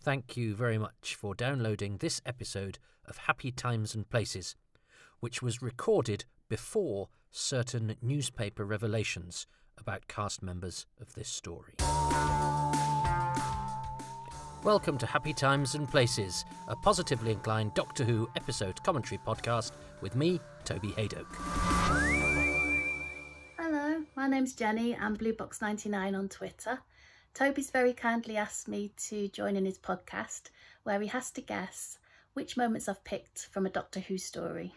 Thank you very much for downloading this episode of Happy Times and Places, which was recorded before certain newspaper revelations about cast members of this story. Welcome to Happy Times and Places, a positively inclined Doctor Who episode commentary podcast with me, Toby Hadoke. Hello, my name's Jenny. I'm Bluebox99 on Twitter. Toby's very kindly asked me to join in his podcast where he has to guess which moments I've picked from a Doctor Who story.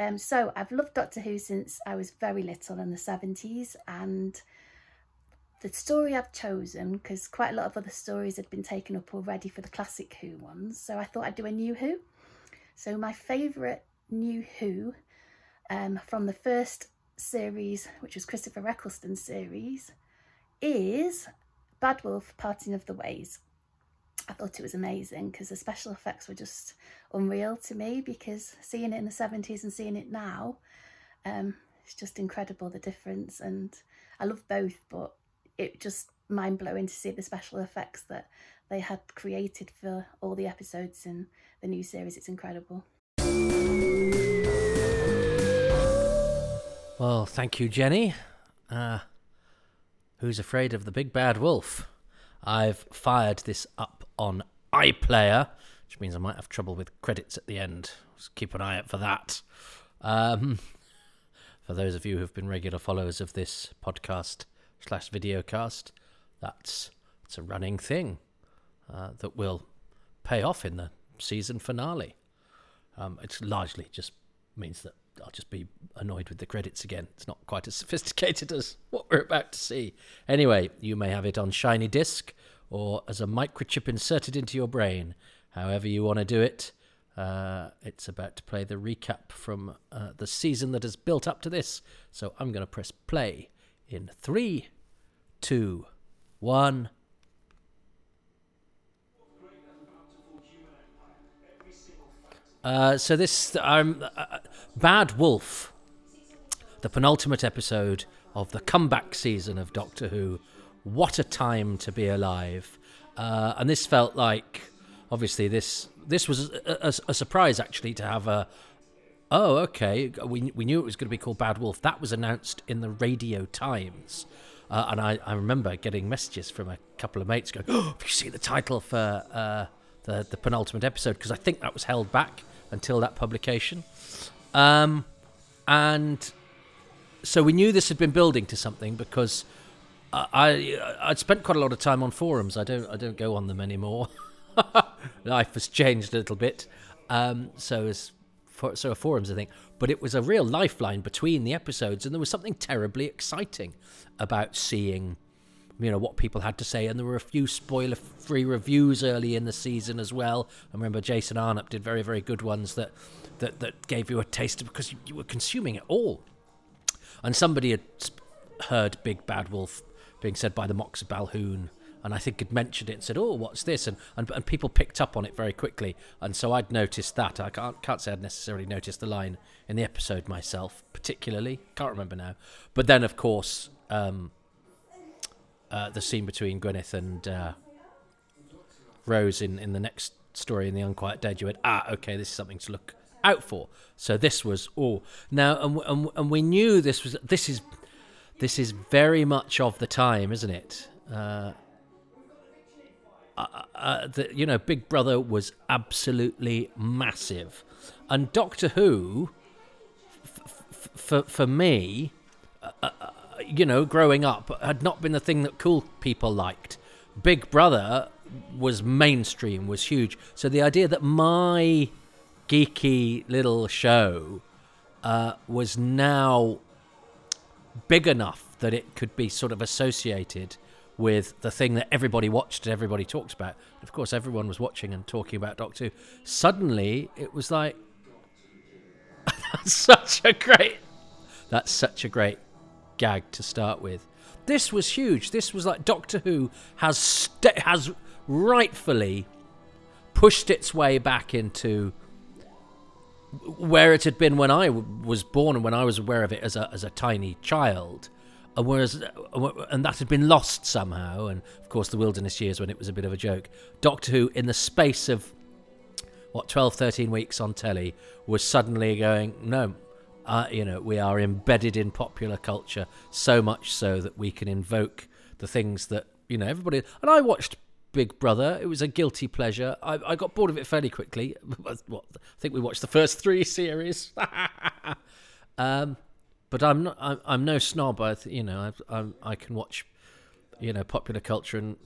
Um, so I've loved Doctor Who since I was very little in the 70s and the story I've chosen, because quite a lot of other stories had been taken up already for the classic Who ones, so I thought I'd do a new Who. So my favourite new Who um, from the first series, which was Christopher Eccleston's series, is Bad Wolf Parting of the Ways. I thought it was amazing because the special effects were just unreal to me because seeing it in the 70s and seeing it now, um, it's just incredible the difference. And I love both, but it just mind blowing to see the special effects that they had created for all the episodes in the new series. It's incredible. Well, thank you, Jenny. Uh, who's afraid of the big bad wolf? I've fired this up on iPlayer, which means I might have trouble with credits at the end. Just keep an eye out for that. Um, for those of you who've been regular followers of this podcast slash videocast, that's it's a running thing uh, that will pay off in the season finale. Um, it's largely just means that I'll just be annoyed with the credits again. It's not quite as sophisticated as what we're about to see. Anyway, you may have it on shiny disc or as a microchip inserted into your brain. However, you want to do it. Uh, it's about to play the recap from uh, the season that has built up to this. So I'm going to press play in three, two, one. Uh, so this um, Bad Wolf, the penultimate episode of the comeback season of Doctor Who. What a time to be alive! Uh, and this felt like, obviously, this this was a, a, a surprise actually to have a. Oh, okay. We we knew it was going to be called Bad Wolf. That was announced in the Radio Times. Uh, and I, I remember getting messages from a couple of mates going, "Oh, have you seen the title for uh, the the penultimate episode?" Because I think that was held back until that publication. Um, and so we knew this had been building to something because I, I I'd spent quite a lot of time on forums. I don't I don't go on them anymore. Life has changed a little bit. Um, so as for, so forums, I think. But it was a real lifeline between the episodes, and there was something terribly exciting about seeing, you know, what people had to say. And there were a few spoiler-free reviews early in the season as well. I remember Jason Arnopp did very, very good ones that that that gave you a taste because you, you were consuming it all. And somebody had heard Big Bad Wolf being said by the Mox of Balhoon and I think had mentioned it and said, "Oh, what's this?" and, and and people picked up on it very quickly, and so I'd noticed that. I can't can't say I'd necessarily noticed the line in the episode myself, particularly. Can't remember now, but then of course um, uh, the scene between Gwyneth and uh, Rose in in the next story in the Unquiet Dead, you went, "Ah, okay, this is something to look out for." So this was all now, and, and and we knew this was this is this is very much of the time, isn't it? Uh, uh, uh, the, you know, Big Brother was absolutely massive, and Doctor Who, f- f- for for me, uh, uh, you know, growing up, had not been the thing that cool people liked. Big Brother was mainstream, was huge. So the idea that my geeky little show uh, was now big enough that it could be sort of associated with the thing that everybody watched and everybody talked about. Of course, everyone was watching and talking about Doctor Who. Suddenly, it was like that's such a great that's such a great gag to start with. This was huge. This was like Doctor Who has st- has rightfully pushed its way back into where it had been when I w- was born and when I was aware of it as a as a tiny child And whereas, and that had been lost somehow, and of course the wilderness years when it was a bit of a joke. Doctor Who, in the space of what 12, 13 weeks on telly, was suddenly going, no, uh, you know, we are embedded in popular culture so much so that we can invoke the things that you know everybody. And I watched Big Brother. It was a guilty pleasure. I, I got bored of it fairly quickly. what, I think we watched the first three series. um, but I'm not. I'm, I'm no snob. I, you know, I, I'm, I can watch, you know, popular culture and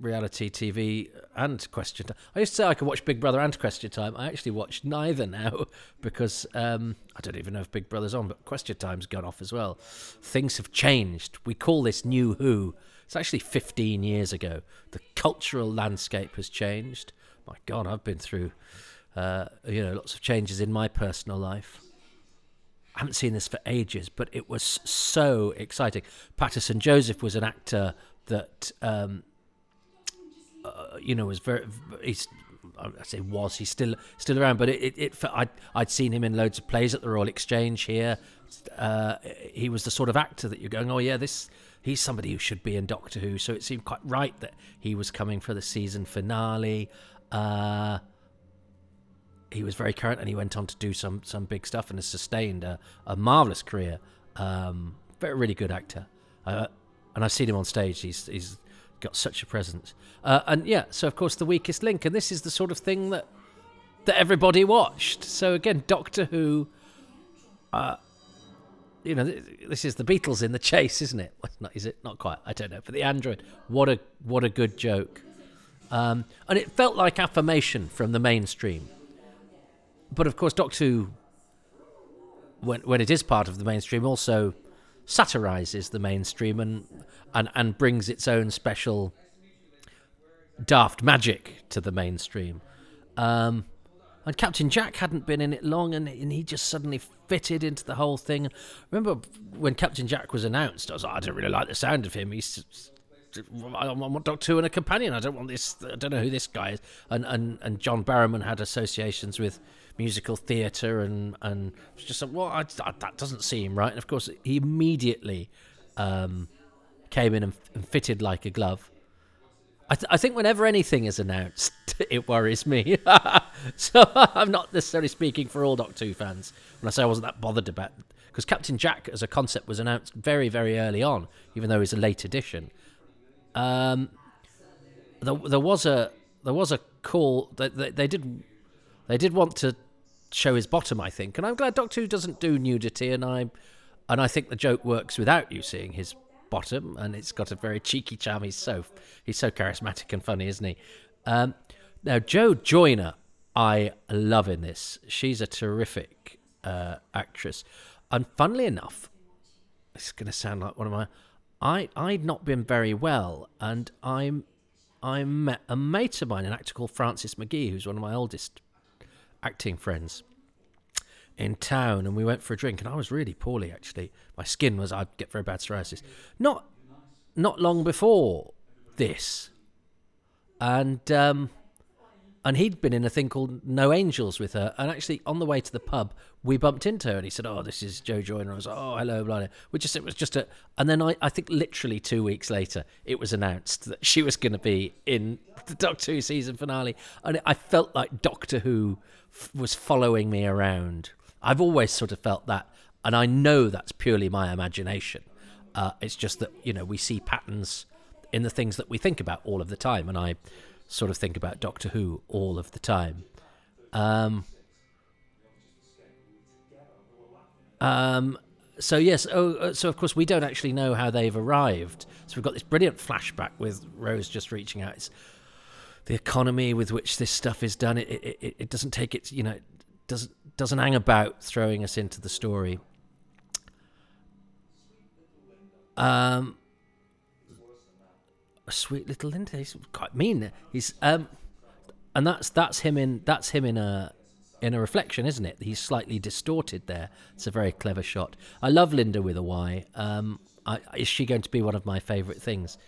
reality TV and Question Time. I used to say I could watch Big Brother and Question Time. I actually watch neither now because um, I don't even know if Big Brother's on, but Question Time's gone off as well. Things have changed. We call this New Who. It's actually 15 years ago. The cultural landscape has changed. My God, I've been through, uh, you know, lots of changes in my personal life. I haven't seen this for ages, but it was so exciting. Paterson Joseph was an actor that um, you know, was very. He's, I say was he's still still around, but it, it, it I'd I'd seen him in loads of plays at the Royal Exchange here. Uh, he was the sort of actor that you're going, oh yeah, this he's somebody who should be in Doctor Who. So it seemed quite right that he was coming for the season finale. Uh, he was very current, and he went on to do some some big stuff and has sustained a, a marvelous career. Um, very really good actor, uh, and I've seen him on stage. He's he's got such a presence. Uh, and yeah, so of course the weakest link, and this is the sort of thing that that everybody watched. So again, Doctor Who. Uh, you know, this is the Beatles in the chase, isn't it? Not, is it not quite? I don't know. But the android, what a what a good joke, um, and it felt like affirmation from the mainstream. But of course, Doctor Who, when when it is part of the mainstream, also satirizes the mainstream and and and brings its own special daft magic to the mainstream. Um, and Captain Jack hadn't been in it long, and, and he just suddenly fitted into the whole thing. Remember when Captain Jack was announced? I was like, I don't really like the sound of him. He's I want Doctor Who and a companion. I don't want this. I don't know who this guy is. And and and John Barrowman had associations with musical theatre, and and just like, well, I, I, that doesn't seem right. And of course, he immediately um, came in and, and, fitted like a glove. I, th- I think whenever anything is announced, it worries me. so I'm not necessarily speaking for all Doctor Who fans when I say I wasn't that bothered about because Captain Jack as a concept was announced very very early on, even though it's a late edition. Um, there, there was a there was a call that they, they did they did want to show his bottom, I think. And I'm glad Doctor Who doesn't do nudity, and I and I think the joke works without you seeing his bottom, and it's got a very cheeky charm. He's so he's so charismatic and funny, isn't he? Um, now Jo Joyner, I love in this. She's a terrific uh, actress, and funnily enough, it's going to sound like one of my. I I'd not been very well, and I'm I met a mate of mine, an actor called Francis Magee, who's one of my oldest acting friends in town and we went for a drink and I was really poorly actually. My skin was I'd get very bad psoriasis. Not not long before this. And um and he'd been in a thing called No Angels with her. And actually, on the way to the pub, we bumped into her, and he said, "Oh, this is Jo Joyner." I was like, "Oh, hello, blah." blah. We just it was just a, and then I, I think literally two weeks later, it was announced that she was going to be in the Doctor Who season finale, and I felt like Doctor Who was following me around. I've always sort of felt that, and I know that's purely my imagination. Uh, it's just that you know we see patterns in the things that we think about all of the time, and I sort of think about Doctor Who all of the time. Um, um, so yes, oh, uh, so of course we don't actually know how they've arrived. So we've got this brilliant flashback with Rose just reaching out. It's the economy with which this stuff is done. It it, it doesn't take it, you know, it doesn't doesn't hang about throwing us into the story. Um, a sweet little Linda. He's quite mean. He's um, and that's that's him in that's him in a in a reflection, isn't it? He's slightly distorted there. It's a very clever shot. I love Linda with a Y. Um, I, is she going to be one of my favourite things?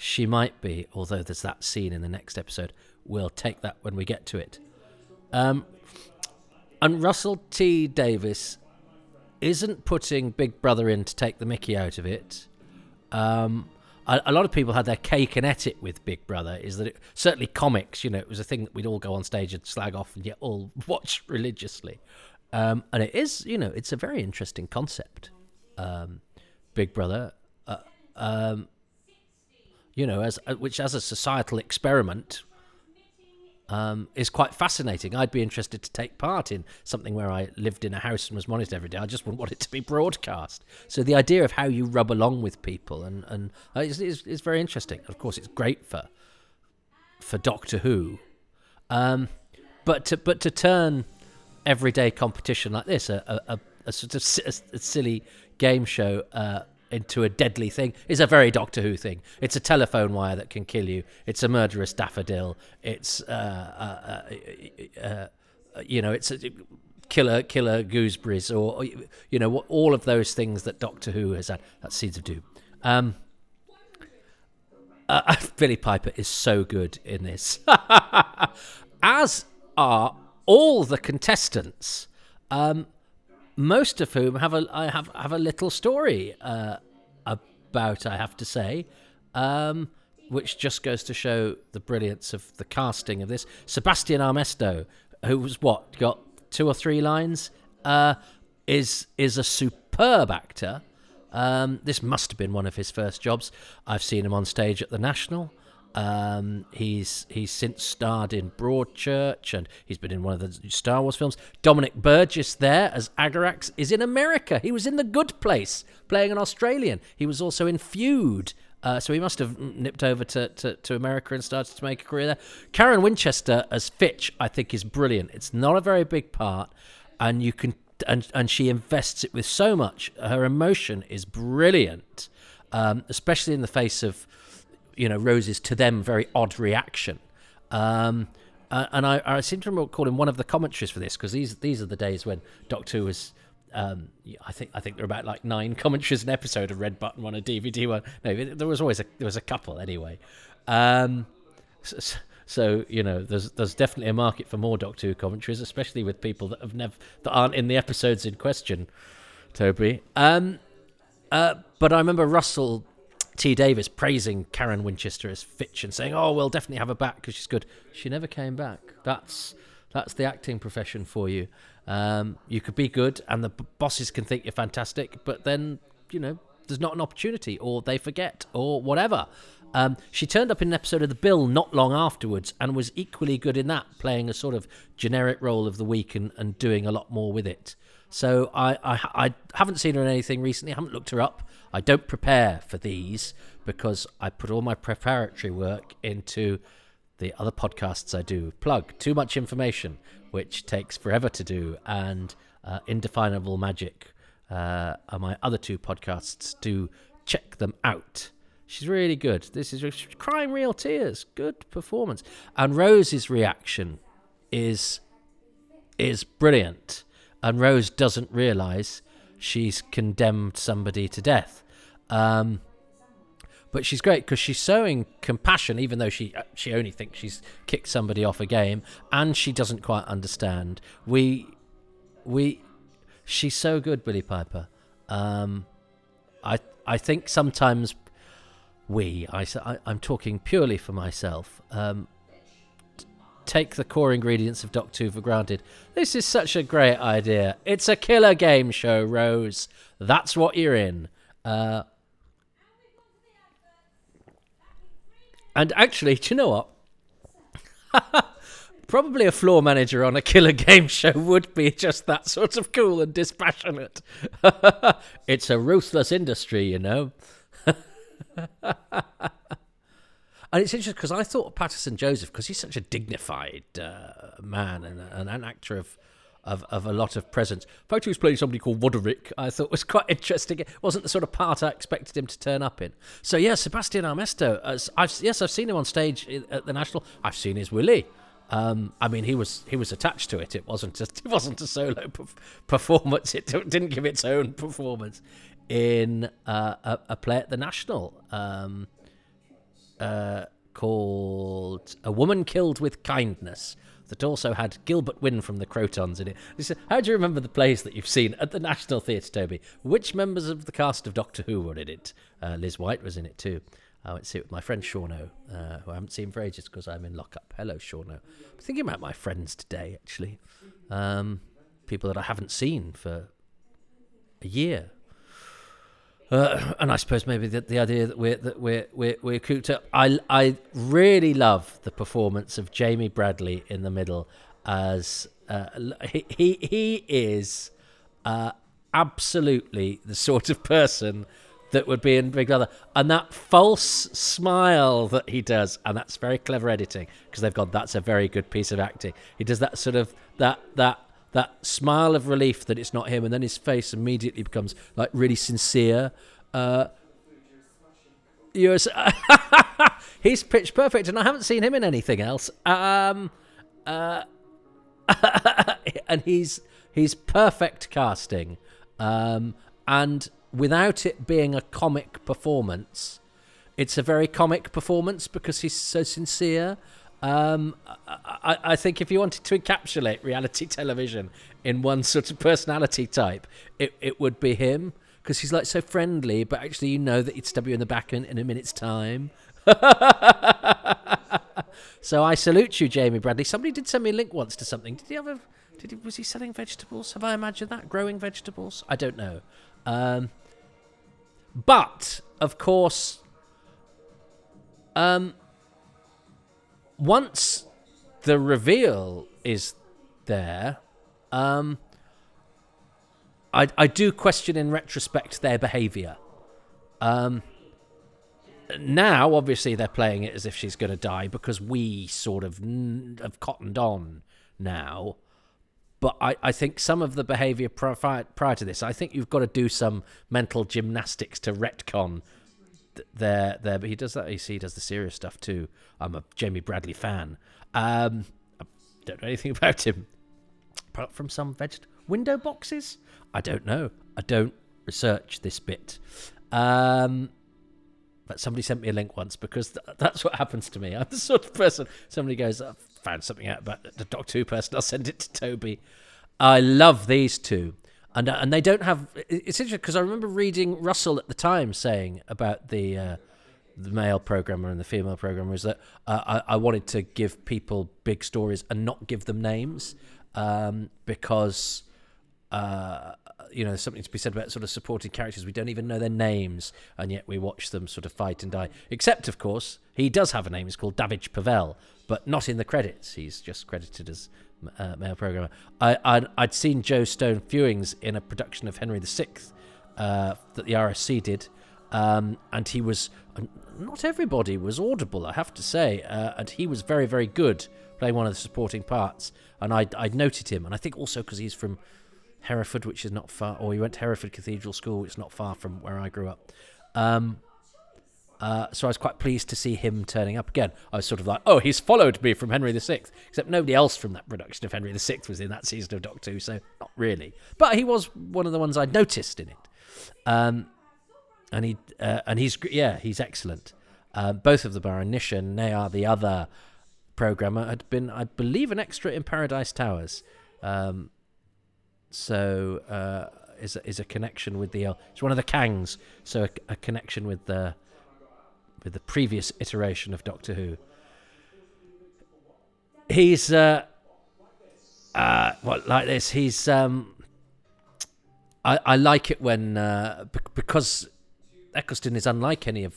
She might be, although there's that scene in the next episode. We'll take that when we get to it. Um, and Russell T Davies isn't putting Big Brother in to take the Mickey out of it, Um, a, a lot of people had their cake and ate it with Big Brother. Is that it, certainly comics? You know, it was a thing that we'd all go on stage and slag off and yet all watch religiously. Um, and it is, you know, it's a very interesting concept. Um, Big Brother, uh, um, you know, as uh, which as a societal experiment um, is quite fascinating. I'd be interested to take part in something where I lived in a house and was monitored every day. I just wouldn't want it to be broadcast. So the idea of how you rub along with people and and uh, is, is, is very interesting. Of course, it's great for for Doctor Who, um, but to but to turn everyday competition like this, a, a, a, a sort of silly game show, uh, into a deadly thing is a very Doctor Who thing. It's a telephone wire that can kill you. It's a murderous daffodil. It's uh, uh, uh, uh you know, it's a killer killer gooseberries or you know all of those things that Doctor Who has had. That's Seeds of Doom. Um, uh, Billie Piper is so good in this, as are all the contestants. Um, most of whom have a I have have a little story uh, about. I have to say, um, which just goes to show the brilliance of the casting of this. Sebastian Armesto, who was what got two or three lines, uh, is is a superb actor. Um, this must have been one of his first jobs. I've seen him on stage at the National. Um, he's he's since starred in Broadchurch and he's been in one of the Star Wars films. Dominic Burgess there as Agarax is in America. He was in The Good Place playing an Australian. He was also in Feud. Uh, so he must have nipped over to, to, to, America and started to make a career there. Karen Winchester as Fitch, I think, is brilliant. It's not a very big part, and you can and and she invests it with so much. Her emotion is brilliant, um, especially in the face of you know Rose's to them very odd reaction. Um, uh, and I, I seem to recall in one of the commentaries for this because these these are the days when Doctor Who was. Um, I think I think there are about like nine commentaries an episode, a red button one, a DVD one. No, there was always a there was a couple anyway. Um, so, so, you know, there's there's definitely a market for more Doctor Who commentaries, especially with people that have never that aren't in the episodes in question. Toby, um, uh, but I remember Russell T. Davies praising Karen Winchester as Fitch and saying, "Oh, we'll definitely have her back because she's good." She never came back. That's that's the acting profession for you. Um, you could be good, and the b- bosses can think you're fantastic, but then you know there's not an opportunity, or they forget, or whatever. Um, she turned up in an episode of The Bill not long afterwards and was equally good in that, playing a sort of generic role of the week and, and doing a lot more with it. So I, I, I haven't seen her in anything recently. I haven't looked her up. I don't prepare for these because I put all my preparatory work into the other podcasts I do. Plug too much information, which takes forever to do, and uh, indefinable magic. Uh, are my other two podcasts. Do check them out. She's really good. This is crying real tears. Good performance. And Rose's reaction is is brilliant and Rose doesn't realize she's condemned somebody to death. Um, but she's great because she's showing compassion, even though she uh, she only thinks she's kicked somebody off a game, and she doesn't quite understand. We we she's so good, Billie Piper. Um, I I think sometimes we I, I am talking purely for myself. Um, take the core ingredients of Doc 2 for granted. This is such a great idea. It's a killer game show, Rose. That's what you're in. Uh, and actually, do you know what? Probably a floor manager on a killer game show would be just that sort of cool and dispassionate. it's a ruthless industry, you know. And it's interesting because I thought of Paterson Joseph, because he's such a dignified uh, man and, and, an actor of, of, of a lot of presence. In fact, he was playing somebody called Roderick, I thought was quite interesting. It wasn't the sort of part I expected him to turn up in. So, yeah, Sebastian Armesto, I've, yes, I've seen him on stage at the National. I've seen his Willie. Um, I mean, he was he was attached to it. It wasn't a, it wasn't a solo performance. It didn't give its own performance in uh, a, a, play at the National. Um, uh, called A Woman Killed with Kindness. that also had Gilbert Wynne from the Krotons in it. How do you remember the plays that you've seen at the National Theatre, Toby? Which members of the cast of Doctor Who were in it? Uh, Liz White was in it too. I went to see it with my friend Shauno, uh, who I haven't seen for ages because I'm in lockup. Hello, Shauno. I'm thinking about my friends today, actually. Um, people that I haven't seen for a year. Uh, and I suppose maybe the, the idea that we're that we're we're we're cooped up. I I really love the performance of Jamie Bradley in the middle as uh, he, he is uh, absolutely the sort of person that would be in Big Brother, and that false smile that he does, and that's very clever editing because they've gone. That's a very good piece of acting. He does that sort of that that that smile of relief that it's not him, and then his face immediately becomes like really sincere. Uh, you're, he's pitch perfect, and I haven't seen him in anything else. Um, uh, and he's he's perfect casting, um, and without it being a comic performance, it's a very comic performance because he's so sincere um, I, I, think if you wanted to encapsulate reality television in one sort of personality type, it, it would be him because he's like so friendly, but actually you know that he'd stab you in the back in, in a minute's time. so I salute you, Jamie Bradley. Somebody did send me a link once to something. Did he have a? Did he, was he selling vegetables? Have I imagined that growing vegetables? I don't know. Um, but of course, um, once the reveal is there, um, I I do question in retrospect their behaviour. Um, now, obviously, they're playing it as if she's going to die because we sort of n- have cottoned on now. But I, I think some of the behaviour prior, prior to this, I think you've got to do some mental gymnastics to retcon there there but he does that he does the serious stuff too. I'm a jamie bradley fan. Um i don't know anything about him. Apart from some veg window boxes? I don't know. I don't research this bit. Um but somebody sent me a link once because th- that's what happens to me. I'm the sort of person somebody goes i found something out about the doctor who person i'll send it to toby. I love these two and uh, and they don't have. It's interesting because I remember reading Russell at the time saying about the uh, the male programmer and the female programmer is that uh, I, I, wanted to give people big stories and not give them names um, because uh, you know something to be said about sort of supporting characters. We don't even know their names and yet we watch them sort of fight and die. Except of course he does have a name. He's called Davidge Pavel but not in the credits. He's just credited as uh, male programmer. I, I'd, I'd, seen Jo Stone Fewings in a production of Henry VI uh, that the RSC did, um, and he was not everybody was audible, I have to say, uh, and he was very very good playing one of the supporting parts. And I'd, I'd noted him, and I think also because he's from Hereford, which is not far, or he went to Hereford Cathedral School, which is not far from where I grew up. Um, uh, so I was quite pleased to see him turning up again. I was sort of like, oh, he's followed me from Henry VI, except nobody else from that production of Henry VI was in that season of Doctor Who, so not really. But he was one of the ones I'd noticed in it. Um, and he uh, and he's yeah, he's excellent. Uh, both of them are Nisha Nayar, the other programmer, had been, I believe, an extra in Paradise Towers. Um, so uh, is is a connection with the. it's one of the Kangs, so a, a connection with the with the previous iteration of Doctor Who. He's uh, uh, well, like this. He's um, I, I like it when uh, because Eccleston is unlike any of.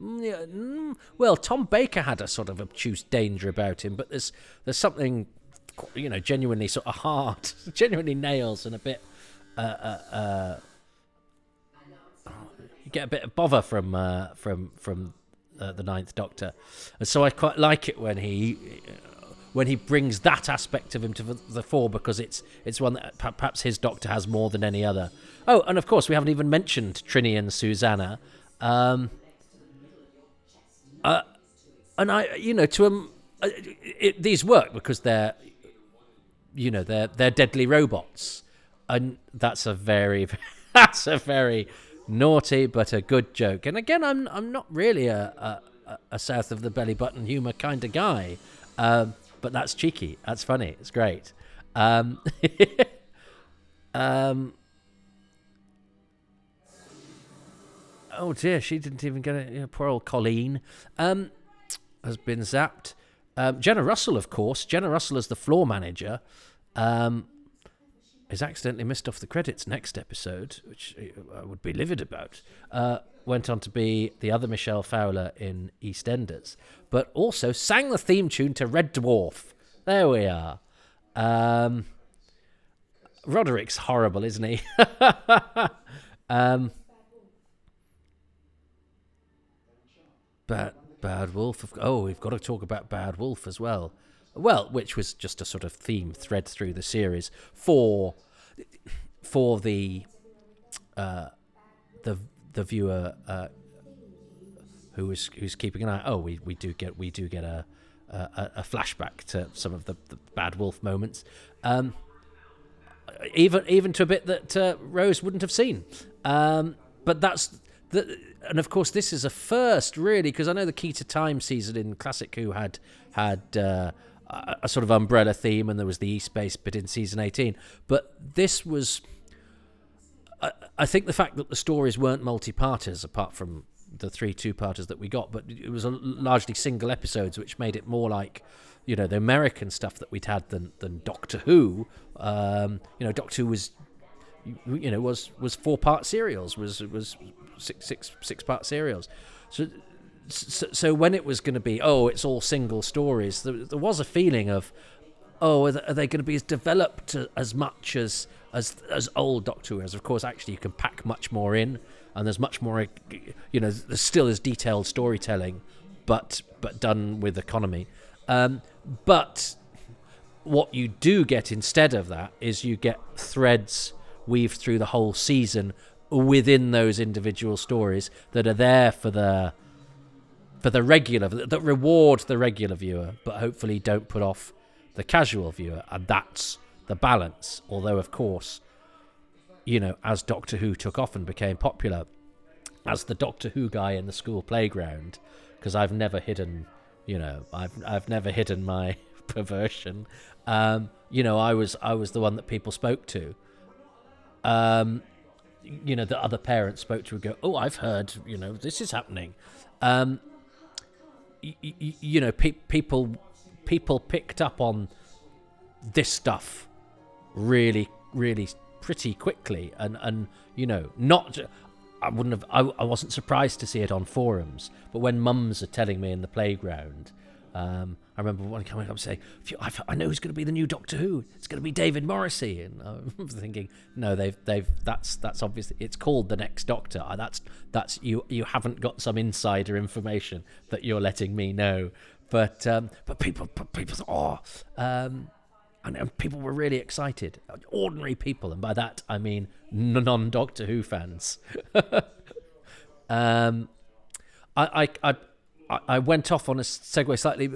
Mm, well, Tom Baker had a sort of obtuse danger about him, but there's there's something, you know, genuinely sort of hard, genuinely nails and a bit. Uh, uh, uh, you get a bit of bother from uh, from from uh, the Ninth Doctor, and so I quite like it when he when he brings that aspect of him to the fore because it's it's one that perhaps his Doctor has more than any other. Oh, and of course we haven't even mentioned Trine-E and Zu-Zana, um, uh, and I you know to um, it, these work because they're you know they're they're deadly robots, and that's a very that's a very naughty but a good joke. And again, I'm I'm not really a a, a south of the belly button humor kind of guy, uh, but that's cheeky. That's funny. It's great. Um, um, oh dear, she didn't even get it. Know, poor old Colleen um, has been zapped. Um, Jenna Russell, of course. Jenna Russell is the floor manager. Um, is accidentally missed off the credits next episode, which I would be livid about. Uh, went on to be the other Michelle Fowler in EastEnders, but also sang the theme tune to Red Dwarf. There we are. Um, Roderick's horrible, isn't he? um, bad, bad Wolf. Oh, we've got to talk about Bad Wolf as well. Well, which was just a sort of theme thread through the series for for the uh, the the viewer uh, who is who's keeping an eye. Oh, we, we do get we do get a a, a flashback to some of the, the Bad Wolf moments, um, even even to a bit that uh, Rose wouldn't have seen. Um, but that's the, and of course this is a first really because I know the Key to Time season in Classic Who had had. Uh, a sort of umbrella theme, and there was the E-Space bit in season 18. But this was, I, I think, the fact that the stories weren't multi-parters, apart from the three two-parters that we got, but it was largely single episodes, which made it more like, you know, the American stuff that we'd had than than Doctor Who. Um, you know, Doctor Who was, you know, was was four-part serials, was was six six six-part serials. So so, so when it was going to be, oh, it's all single stories, there, there was a feeling of, oh, are they, going to be as developed as much as as as old Doctor Who is? Of course, actually, you can pack much more in, and there's much more, you know, there's still is detailed storytelling, but but done with economy. Um, but what you do get instead of that is you get threads weaved through the whole season within those individual stories that are there for the for the regular that reward the regular viewer, but hopefully don't put off the casual viewer, and that's the balance. Although, of course, you know, as Doctor Who took off and became popular, as the Doctor Who guy in the school playground, because I've never hidden, you know, I've I've never hidden my perversion. Um, you know, I was I was the one that people spoke to. Um, you know, the other parents spoke to and go, "Oh, I've heard, you know, this is happening." Um, you, you know, pe- people people picked up on this stuff really, really pretty quickly, and and you know, not. I wouldn't have. I, I wasn't surprised to see it on forums, but when mums are telling me in the playground, um, I remember one coming up saying, "I know who's going to be the new Doctor Who. It's going to be David Morrissey." And I'm thinking, "No, they've they've that's that's obviously it's called the Next Doctor. That's that's you you haven't got some insider information that you're letting me know." But um, but people but people oh, um, and, and, people were really excited. Ordinary people, and by that I mean non Doctor Who fans. um, I I. I went off on a segue slightly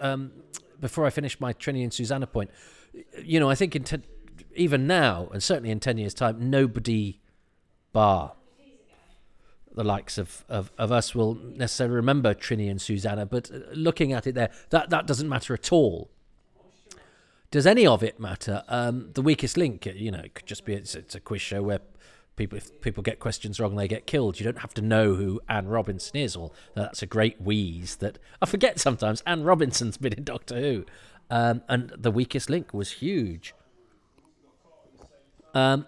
um, before I finished my Trine-E and Zu-Zana point. You know, I think in ten, even now, and certainly in ten years' time, nobody bar the likes of, of, of us will necessarily remember Trine-E and Zu-Zana, but looking at it there, that, that doesn't matter at all. Does any of it matter? Um, the weakest link, you know, it could just be it's, it's a quiz show where people if people get questions wrong they get killed. You don't have to know who anne robinson is or that's a great wheeze that i forget sometimes. Anne robinson's been in doctor who um, and the weakest link was huge. Um,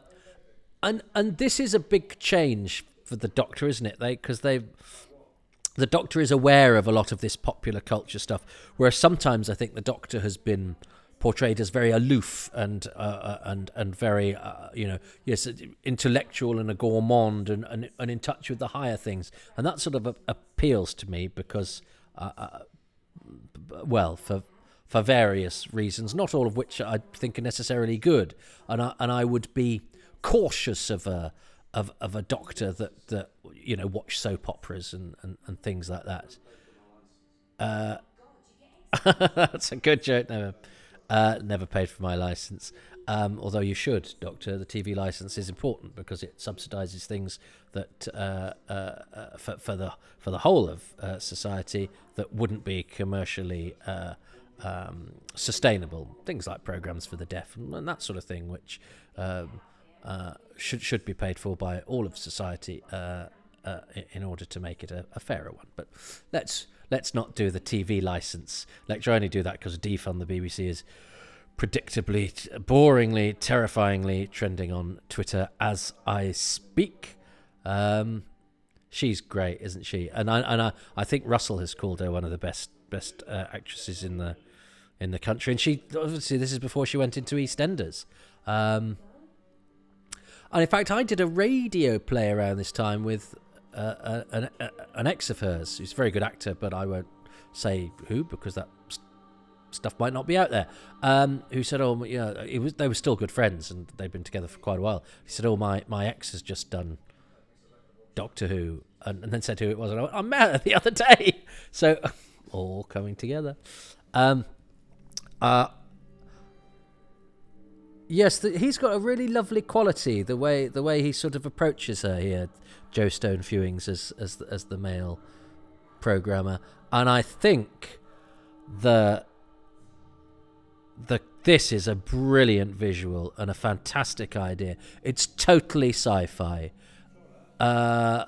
and and this is a big change for the doctor isn't it? They because they the doctor is aware of a lot of this popular culture stuff whereas sometimes i think the doctor has been portrayed as very aloof and uh, uh, and and very uh, you know yes intellectual and a gourmand and, and and in touch with the higher things. And that sort of appeals to me because uh, uh, well for for various reasons not all of which I think are necessarily good. And I, and I would be cautious of a of, of a doctor that that you know watch soap operas and, and, and things like that. Uh, that's a good joke no uh, never paid for my license. Um, although you should, Doctor. The TV license is important because it subsidises things that uh, uh, uh, for, for the for the whole of uh, society that wouldn't be commercially uh, um, sustainable things like programs for the deaf and, and that sort of thing, which um, should should be paid for by all of society in order to make it a, a, fairer one. But let's let's not do the TV license. I only do that because defund the BBC is predictably, boringly, terrifyingly trending on Twitter as I speak. Um, she's great, isn't she? And I and I, I think Russell has called her one of the best best uh, actresses in the in the country. And she obviously this is before she went into EastEnders. Um, and in fact, I did a radio play around this time with an, an ex of hers who's a very good actor, but I won't say who because that stuff might not be out there. Um, who said, "Oh, yeah, it was they were still good friends and they've been together for quite a while." He said, "Oh, my my ex has just done Doctor Who," and, and then said who it was, and I went, "I met her the other day." So all coming together. Um, uh, yes, the, he's got a really lovely quality. The way the way he sort of approaches her here, Jo Stone Fewings as as the, as the male programmer, and I think the the this is a brilliant visual and a fantastic idea. It's totally sci-fi. Uh,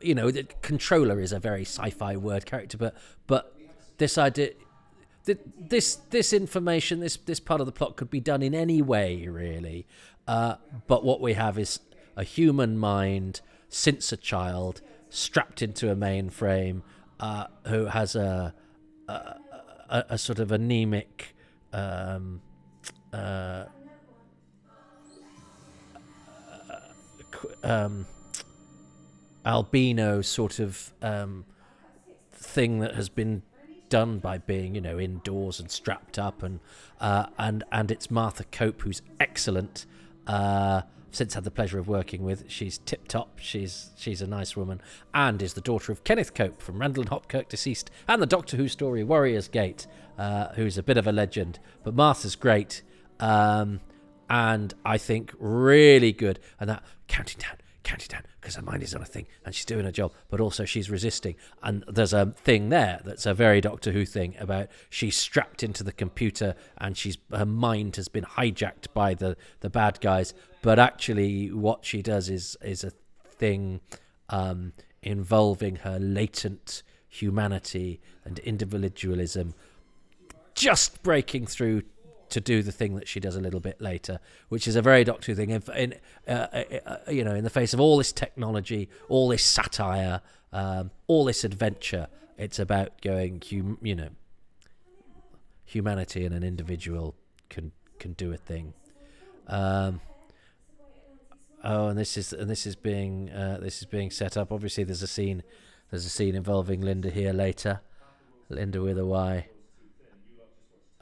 you know, the controller is a very sci-fi word character, but but this idea, this this information, this this part of the plot could be done in any way, really. Uh, but what we have is a human mind since a child strapped into a mainframe uh, who has a a, a a, sort of anemic um, uh, um, albino sort of um, thing that has been done by being, you know, indoors and strapped up, and uh, and and it's Martha Cope who's excellent. Uh, since had the pleasure of working with, she's tip top. She's she's a nice woman, and is the daughter of Kenneth Cope from Randall and Hopkirk, deceased, and the Doctor Who story Warrior's Gate, uh, who's a bit of a legend. But Martha's great, um, and I think really good. And that counting down, counting down, because her mind is on a thing and she's doing her job, but also she's resisting. And there's a thing there that's a very Doctor Who thing about she's strapped into the computer and she's her mind has been hijacked by the the bad guys. But actually, what she does is is a thing um, involving her latent humanity and individualism, just breaking through to do the thing that she does a little bit later, which is a very Doctor Who thing. In, in uh, uh, uh, you know, in the face of all this technology, all this satire, um, all this adventure, it's about going, hum, you know, humanity and an individual can can do a thing. Um, oh, and this is and this is being uh, this is being set up. Obviously, there's a scene there's a scene involving Linda here later. Linda with a Y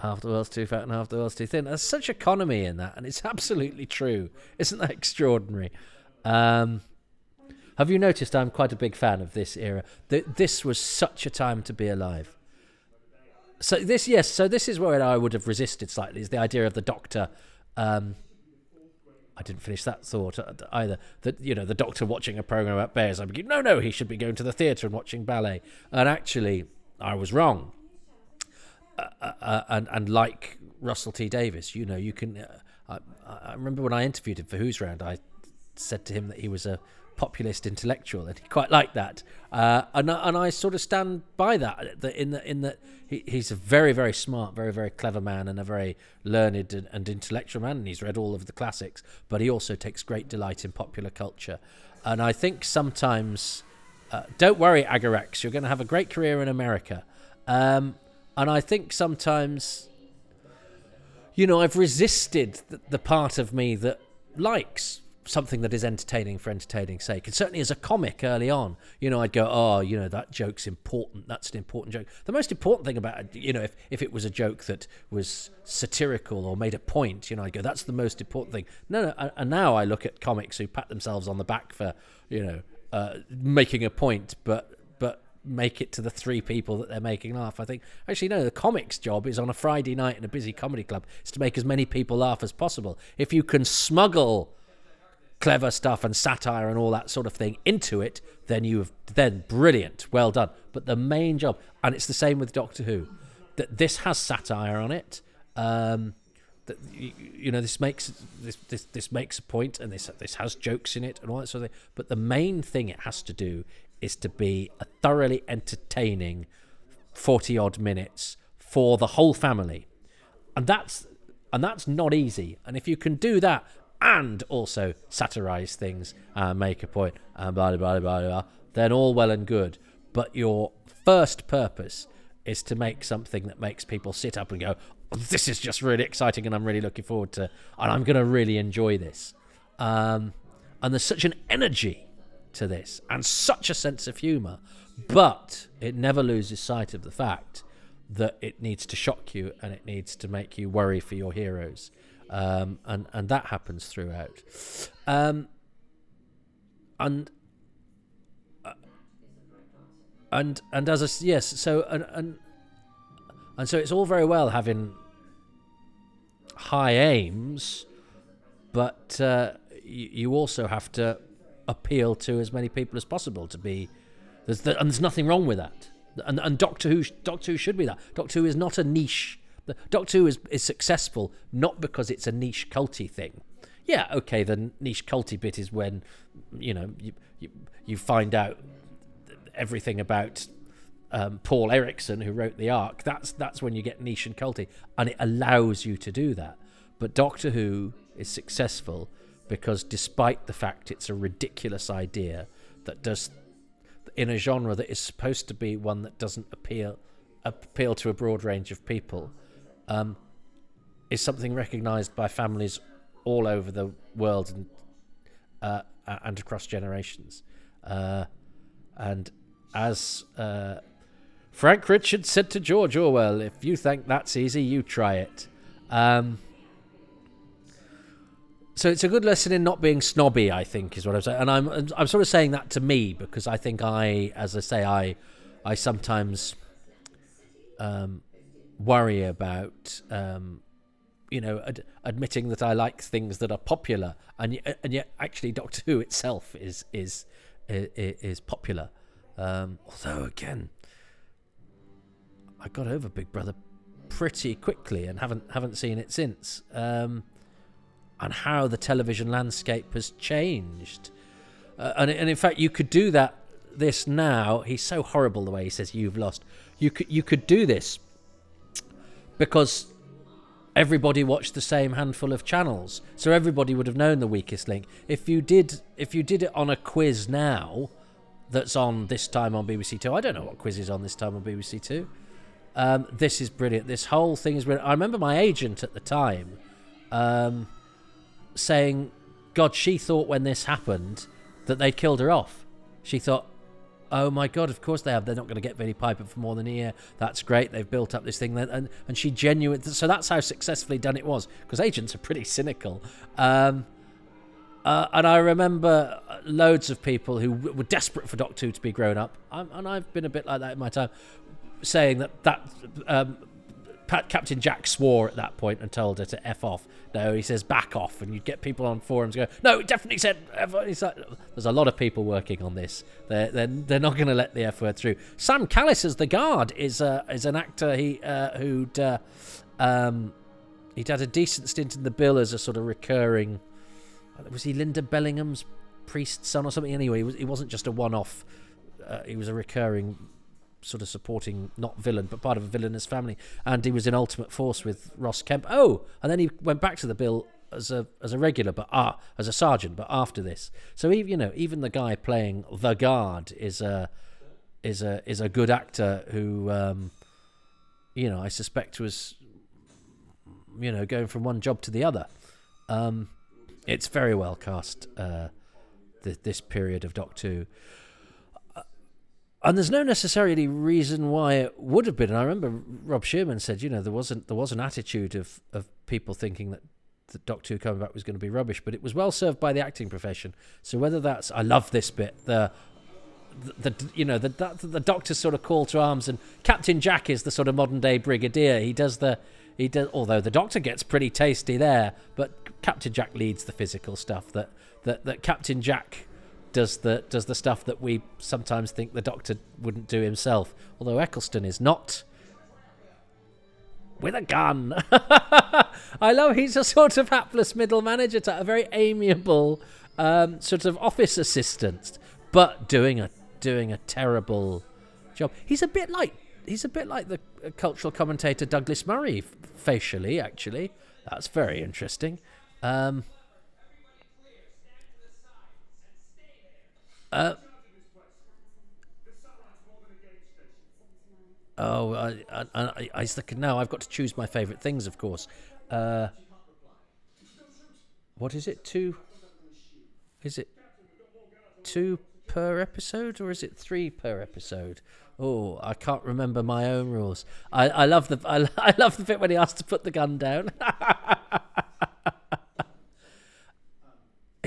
half the world's too fat and half the world's too thin. There's such economy in that, and it's absolutely true. Isn't that extraordinary? Um, have you noticed I'm quite a big fan of this era? That this was such a time to be alive. So this, yes, so this is where I would have resisted slightly. Is the idea of the Doctor? Um, I didn't finish that thought uh, either. That you know, the Doctor watching a program about bears. I'm like, no, no, he should be going to the theatre and watching ballet. And actually, I was wrong uh, and and like Russell T Davies, you know, you can. Uh, I, I, remember when I interviewed him for Who's Round, I said to him that he was a populist intellectual, and he quite liked that. Uh, and and I sort of stand by that. That in that in that he, he's a very very smart, very very clever man, and a very learned and, and intellectual man, and he's read all of the classics. But he also takes great delight in popular culture, and I think sometimes. Uh, don't worry, Agarax. You're going to have a great career in America. Um, and I think sometimes, you know, I've resisted the, the part of me that likes something that is entertaining for entertaining's sake. And certainly as a comic early on, you know, I'd go, oh, you know, that joke's important. That's an important joke. The most important thing about it, you know, if, if it was a joke that was satirical or made a point, you know, I'd go, that's the most important thing. No, no. And now I look at comics who pat themselves on the back for, you know, uh, making a point, but make it to the three people that they're making laugh. I think actually no, the comics job is on a Friday night in a busy comedy club is to make as many people laugh as possible. If you can smuggle clever stuff and satire and all that sort of thing into it, then you've then brilliant, well done. But the main job, and it's the same with Doctor Who. that this has satire on it. Um, that you, you know this makes this, this this makes a point, and this this has jokes in it and all that sort of thing. But the main thing it has to do is to be a thoroughly entertaining forty odd minutes for the whole family, and that's and that's not easy. And if you can do that and also satirize things and make a point and blah blah blah blah blah, then all well and good. But your first purpose is to make something that makes people sit up and go, "This is just really exciting, and I'm really looking forward to, and I'm going to really enjoy this." Um, and there's such an energy to this, and such a sense of humour, but it never loses sight of the fact that it needs to shock you and it needs to make you worry for your heroes, um, and and that happens throughout. Um, and uh, and and as a yes, so and and and so it's all very well having high aims, but uh, you, you also have to appeal to as many people as possible to be. There's the, and there's nothing wrong with that. And, and Doctor Who, Doctor Who should be that. Doctor Who is not a niche. Doctor Who is, is successful not because it's a niche culty thing. Yeah, okay, the niche culty bit is when you know you you, you find out everything about um, Paul Erickson, who wrote the Ark. That's that's when you get niche and culty, and it allows you to do that. But Doctor Who is successful because, despite the fact it's a ridiculous idea that does in a genre that is supposed to be one that doesn't appeal appeal to a broad range of people, um, is something recognised by families all over the world and uh, and across generations. Uh, and as uh, Frank Richards said to George Orwell, "If you think that's easy, you try it." Um, so it's a good lesson in not being snobby, I think, is what I'm saying. And I'm I'm sort of saying that to me because I think I, as I say, I I sometimes um, worry about um, you know ad- admitting that I like things that are popular, and and yet actually Doctor Who itself is is is, is popular. Um, although again, I got over Big Brother pretty quickly and haven't haven't seen it since. Um, and how the television landscape has changed. Uh, and, and in fact, you could do that. This now, he's so horrible the way he says you've lost. You could you could do this because everybody watched the same handful of channels, so everybody would have known the weakest link. If you did if you did it on a quiz now, that's on this time on BBC Two. I don't know what quiz is on this time on BBC Two. Um, this is brilliant. This whole thing is brilliant. I remember my agent at the time. Um, saying, God, she thought when this happened that they'd killed her off. She thought, oh my God, of course they have. They're not going to get Billie Piper for more than a year. That's great. They've built up this thing. And, and she genuinely, so that's how successfully done it was. Because agents are pretty cynical. Um, uh, and I remember loads of people who were desperate for Doctor Who to be grown up, I'm, and I've been a bit like that in my time, saying that that um, Captain Jack swore at that point and told her to f off. No, he says back off, and you'd get people on forums go, no, it definitely said. Like, There's a lot of people working on this. They're they're, they're not going to let the f word through. Sam Callis as the guard is uh, is an actor he uh, who'd uh, um, he'd had a decent stint in the bill as a sort of recurring. Was he Lynda Bellingham's priest son or something? Anyway, he, was, he wasn't just a one off. Uh, he was a recurring sort of supporting not villain but part of a villainous family. And he was in ultimate force with ross kemp. Oh and then he went back to the bill as a as a regular but ah as a sergeant but after this. So even you know even the guy playing the guard is a is a is a good actor who um you know i suspect was you know going from one job to the other. Um it's very well cast uh th- this period of doc who and there's no necessarily reason why it would have been. And I remember Rob Shearman said, you know, there wasn't there was an attitude of of people thinking that the Doctor Who coming back was going to be rubbish, but it was well served by the acting profession. So whether that's I love this bit the. The, the you know the, the the doctor's sort of call to arms and Captain Jack is the sort of modern day brigadier. He does the he does although the doctor gets pretty tasty there, but Captain Jack leads the physical stuff. That that that Captain Jack does the does the stuff that we sometimes think the Doctor wouldn't do himself. Although Eccleston is not with a gun. I love he's a sort of hapless middle manager, type, a very amiable um, sort of office assistant, but doing a doing a terrible job. He's a bit like he's a bit like the uh, cultural commentator Douglas Murray facially. Actually, that's very interesting. Um, uh, Oh, I, I, I, I was thinking, no, I've got to choose my favourite things, of course. Uh, what is it? Two? Is it two per episode or is it three per episode? Oh, I can't remember my own rules. I, I love the I, I love the bit when he asks to put the gun down.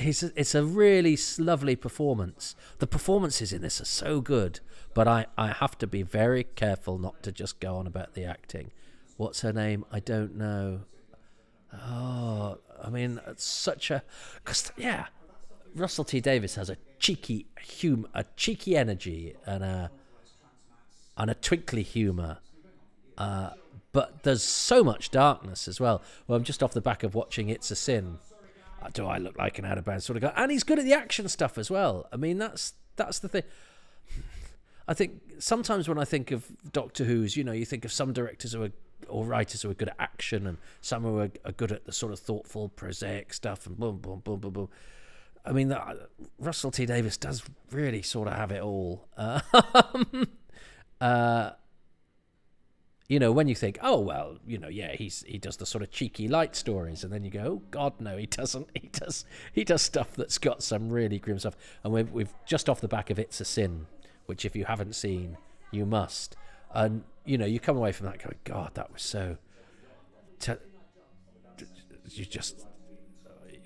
He's it's a really lovely performance. The performances in this are so good, but I, I have to be very careful not to just go on about the acting. What's her name? I don't know. Oh, I mean, it's such a because yeah, Russell T Davies has a cheeky hum, a cheeky energy and a and a twinkly humour. Uh, but there's so much darkness as well. Well, I'm just off the back of watching It's a Sin do I look like an out of bounds sort of guy? And he's good at the action stuff as well. I mean, that's that's the thing. I think sometimes when I think of Doctor Who's, you know, you think of some directors who are or writers who are good at action, and some who are, are good at the sort of thoughtful, prosaic stuff, and boom, boom, boom, boom, boom. I mean, uh, Russell T Davies does really sort of have it all. Uh, uh, you know, when you think, oh well, you know, yeah, he's he does the sort of cheeky light stories, and then you go, oh God, no, he doesn't. He does he does stuff that's got some really grim stuff. And we've we've just off the back of It's a Sin, which if you haven't seen, you must. And you know, you come away from that going, God, that was so. You just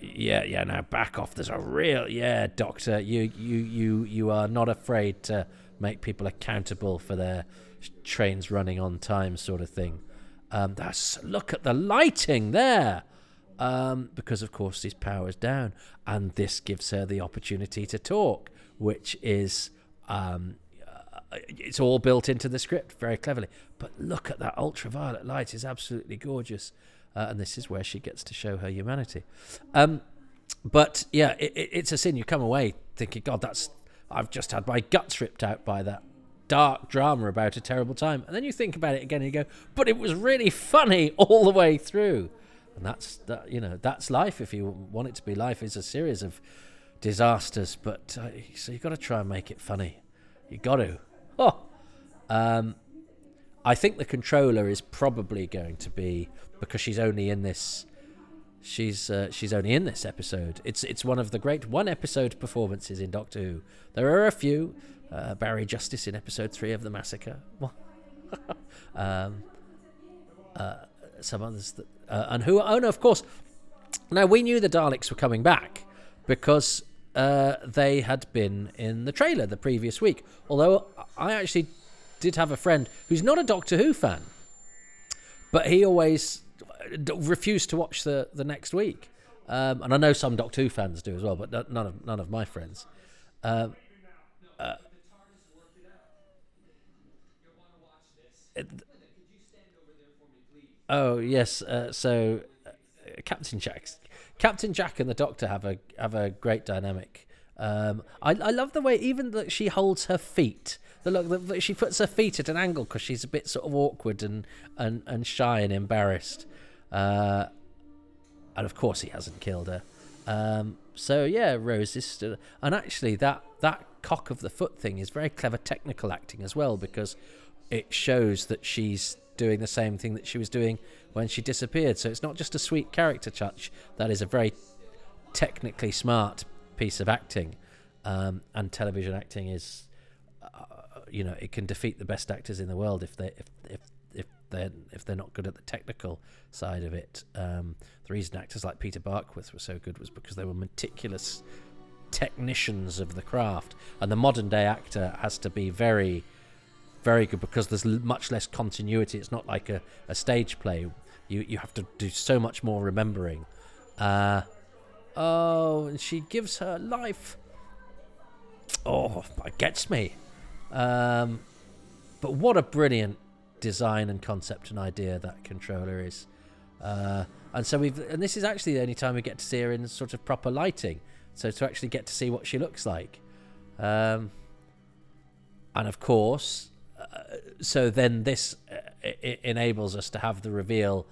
yeah yeah now back off there's a real yeah doctor you you you you are not afraid to make people accountable for their trains running on time sort of thing. Um, that's look at the lighting there. Um, because of course his power's down, and this gives her the opportunity to talk, which is um, uh, it's all built into the script very cleverly. But look at that ultraviolet light; is absolutely gorgeous, uh, and this is where she gets to show her humanity. Um, but yeah, it, it, it's a sin. You come away thinking, God, that's I've just had my guts ripped out by that dark drama about a terrible time. And then you think about it again and you go, but it was really funny all the way through. And that's that, you know, that's life. If you want it to be life, is a series of disasters. But uh, so you've got to try and make it funny. You got to. Oh, um, I think the controller is probably going to be because she's only in this. She's uh, she's only in this episode. It's it's one of the great one episode performances in Doctor Who. There are a few uh, Barry Justice in episode three of the massacre. um, uh, some others that, uh, and who? Oh no, of course. Now we knew the Daleks were coming back because uh, they had been in the trailer the previous week. Although I actually did have a friend who's not a Doctor Who fan, but he always refused to watch the the next week. Um, and I know some Doctor Who fans do as well, but none of none of my friends. Uh, uh, Oh yes, uh, so uh, Captain Jack, Captain Jack and the Doctor have a have a great dynamic. Um, I I love the way even that she holds her feet. The look that she puts her feet at an angle because she's a bit sort of awkward and and, and shy and embarrassed. Uh, and of course he hasn't killed her. Um, so yeah, Rose is still, and actually that that cock of the foot thing is very clever technical acting as well because it shows that she's doing the same thing that she was doing when she disappeared. So it's not just a sweet character touch, that is a very technically smart piece of acting. Um, and television acting is, uh, you know, it can defeat the best actors in the world if they if if if they're if they're not good at the technical side of it. Um, the reason actors like Peter Barkworth were so good was because they were meticulous technicians of the craft, and the modern day actor has to be very very good because there's much less continuity. It's not like a, a stage play. You you have to do so much more remembering. Uh, oh, and she gives her life. Oh, it gets me. Um, but what a brilliant, design and concept and idea that controller is. Uh, and so we've, and this is actually the only time we get to see her in sort of proper lighting. So to actually get to see what she looks like. Um, and of course, uh, so then this uh, enables us to have the reveal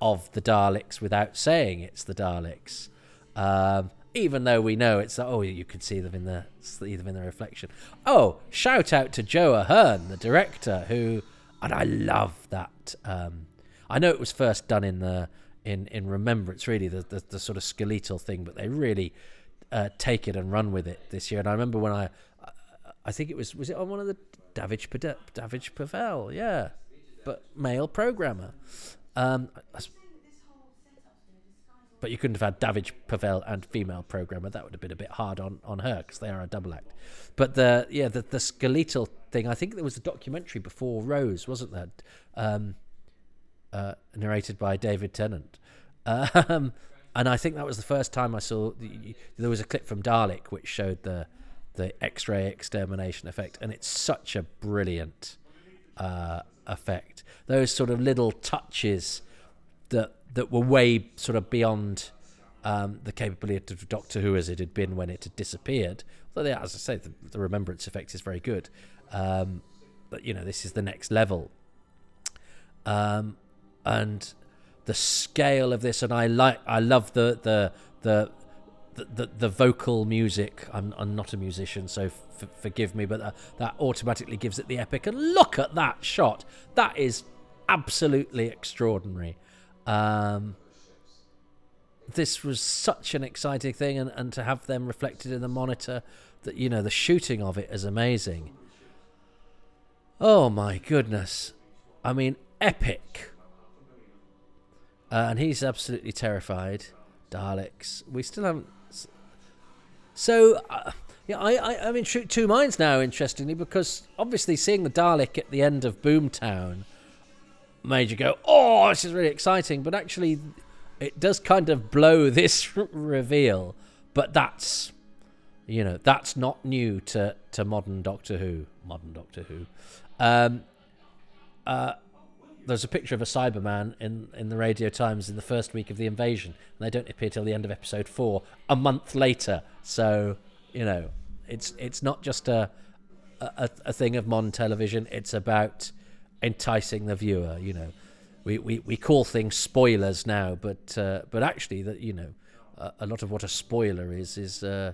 of the Daleks without saying it's the Daleks. Um, even though we know it's oh you could see them in the see them in the reflection. Oh, shout out to Joe Ahearne, the director, who and I love that. Um, I know it was first done in the in in Remembrance, really the the, the sort of skeletal thing, but they really uh, take it and run with it this year. And I remember when I I think it was was it on one of the Davidge Davidge Pavel, yeah, but male programmer. Um, but you couldn't have had Davidge Pavel and female programmer. That would have been a bit hard on, on her because they are a double act. But the yeah the the skeletal thing. I think there was a documentary before Rose, wasn't there? Um, uh, narrated by David Tennant. Um, and I think that was the first time I saw. The, there was a clip from Dalek which showed the the X-ray extermination effect, and it's such a brilliant uh, effect. Those sort of little touches that that were way sort of beyond um, the capability of Doctor Who as it had been when it had disappeared. Although, as I say, the, the remembrance effect is very good. Um, but you know, this is the next level, um, and the scale of this, and I like, I love the the the the, the, vocal music. I'm, I'm not a musician, so f- forgive me, but that, that automatically gives it the epic. And look at that shot. That is absolutely extraordinary. Um, this was such an exciting thing, and, and to have them reflected in the monitor, that you know the shooting of it is amazing. Oh my goodness! I mean, epic. Uh, and he's absolutely terrified. Daleks. We still haven't. So, uh, yeah, I, I, I'm in two minds now. Interestingly, because obviously seeing the Dalek at the end of Boomtown made you go, oh, this is really exciting. But actually, it does kind of blow this reveal. But that's, you know, that's not new to, to modern Doctor Who. Modern Doctor Who. Um, uh, there's a picture of a Cyberman in, in the Radio Times in the first week of the invasion, and they don't appear till the end of episode four, a month later. So, you know, it's it's not just a a, a thing of modern television. It's about enticing the viewer. You know, we, we, we call things spoilers now, but uh, but actually, that you know, a, a, lot of what a spoiler is is uh,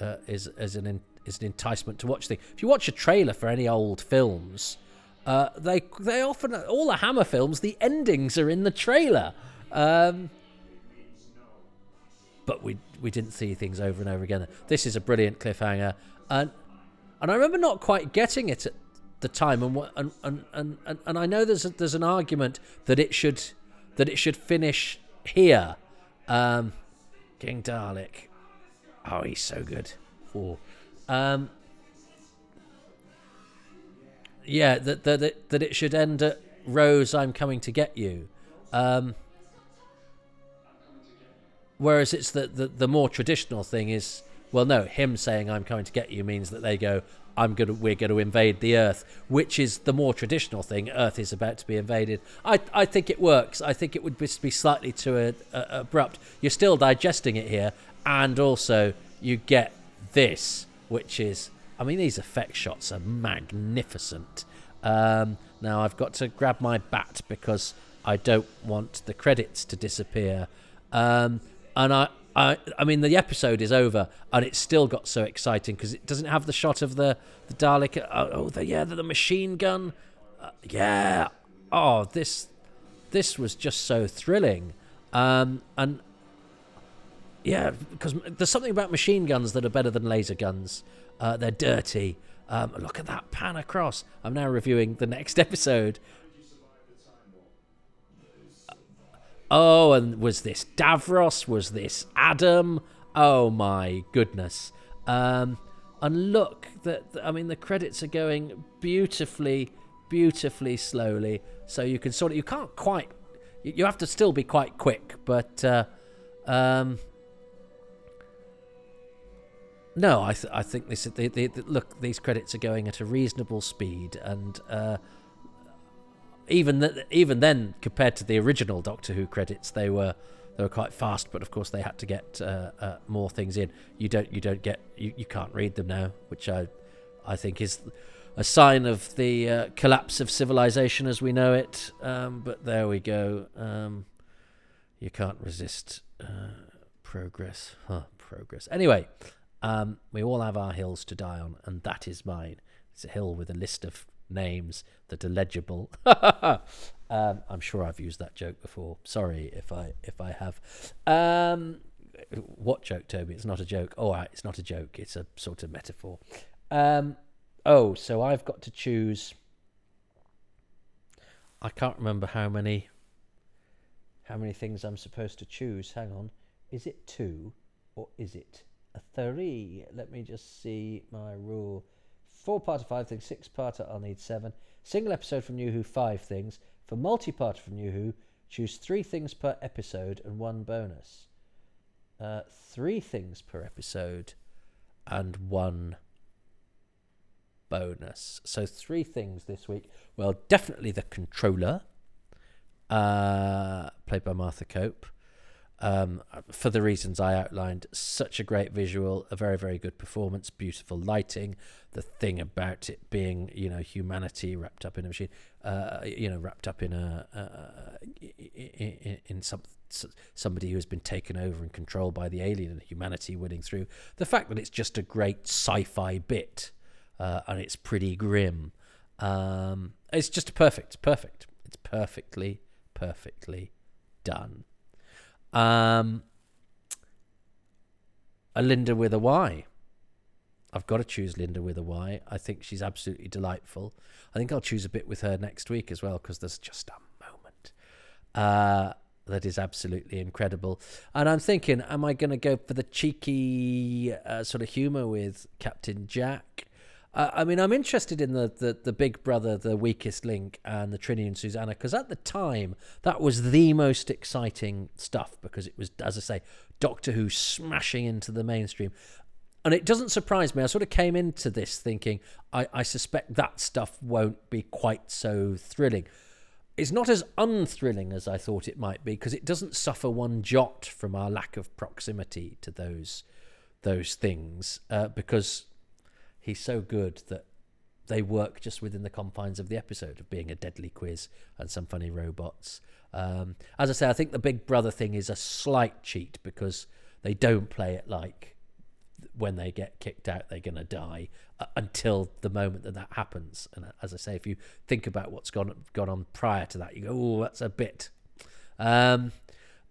uh, is is an in, is an enticement to watch things. If you watch a trailer for any old films, uh, they they often all the Hammer films, the endings are in the trailer. Um, but we we didn't see things over and over again. This is a brilliant cliffhanger, and and I remember not quite getting it at the time and and and and, and, and I know there's a, there's an argument that it should that it should finish here. Um, King Dalek, oh, he's so good. Oh. Um, yeah, that that that it should end at Rose, I'm coming to get you. Um, whereas it's the, the the more traditional thing is well, no, him saying "I'm coming to get you" means that they go, I'm gonna we're going to invade the Earth, which is the more traditional thing. Earth is about to be invaded. I I think it works. I think it would be slightly too uh, uh, abrupt. You're still digesting it here, and also you get this, which is I mean these effect shots are magnificent. Um, now I've got to grab my bat because I don't want the credits to disappear. Um, and I, I, I mean, the episode is over, and it still got so exciting because it doesn't have the shot of the the Dalek. Uh, oh, the, yeah, the, the machine gun. Uh, yeah. Oh, this this was just so thrilling, um, and yeah, because there's something about machine guns that are better than laser guns. Uh, they're dirty. Um, look at that pan across. I'm now reviewing the next episode, Oh, and was this Davros? Was this Adam? Oh my goodness. Um, and look, that I mean, the credits are going beautifully, beautifully slowly. So you can sort of, you can't quite, you have to still be quite quick, but uh, um, no, I, th- I think this. The, the, the, look, these credits are going at a reasonable speed, and uh, even th- even then, compared to the original Doctor Who credits, they were they were quite fast. But of course, they had to get uh, uh, more things in. You don't you don't get you, you can't read them now, which I I think is a sign of the uh, collapse of civilization as we know it. Um, but there we go. Um, you can't resist uh, progress. Huh, progress. Anyway, um, we all have our hills to die on, and that is mine. It's a hill with a list of names that are legible. um, I'm sure I've used that joke before. Sorry if I if I have. Um, what joke, Toby? It's not a joke. Oh, it's not a joke. It's a sort of metaphor. Um, oh, so I've got to choose. I can't remember how many. How many things I'm supposed to choose? Hang on. Is it two or is it a three? Let me just see my rule. Four part of five things, six part I'll need seven. Single episode from New Who, five things. For multi part from New Who, choose three things per episode and one bonus. Uh, three things per episode and one bonus. So three things this week. Well, definitely the controller, uh, played by Martha Cope um, for the reasons I outlined. Such a great visual, a very, very good performance, beautiful lighting. The thing about it being, you know, humanity wrapped up in a machine, uh, you know, wrapped up in a uh, in, in some somebody who has been taken over and controlled by the alien, and humanity winning through. The fact that it's just a great sci-fi bit, uh, and it's pretty grim. Um, it's just perfect, perfect. It's perfectly, perfectly done. Um, a Linda with a Y. I've got to choose Linda with a Y. I think she's absolutely delightful. I think I'll choose a bit with her next week as well because there's just a moment uh, that is absolutely incredible. And I'm thinking, am I going to go for the cheeky uh, sort of humour with Captain Jack? Uh, I mean, I'm interested in the, the, the Big Brother, the weakest link, and the Trinny and Susanna because at the time that was the most exciting stuff because it was, as I say, Doctor Who smashing into the mainstream. And it doesn't surprise me. I sort of came into this thinking I, I suspect that stuff won't be quite so thrilling. It's not as unthrilling as I thought it might be because it doesn't suffer one jot from our lack of proximity to those those things uh, because he's so good that they work just within the confines of the episode of being a deadly quiz and some funny robots. Um, as I say, I think the Big Brother thing is a slight cheat because they don't play it like when they get kicked out they're going to die uh, until the moment that that happens. And uh, as I say, if you think about what's gone gone on prior to that, you go, "Oh, that's a bit." Um,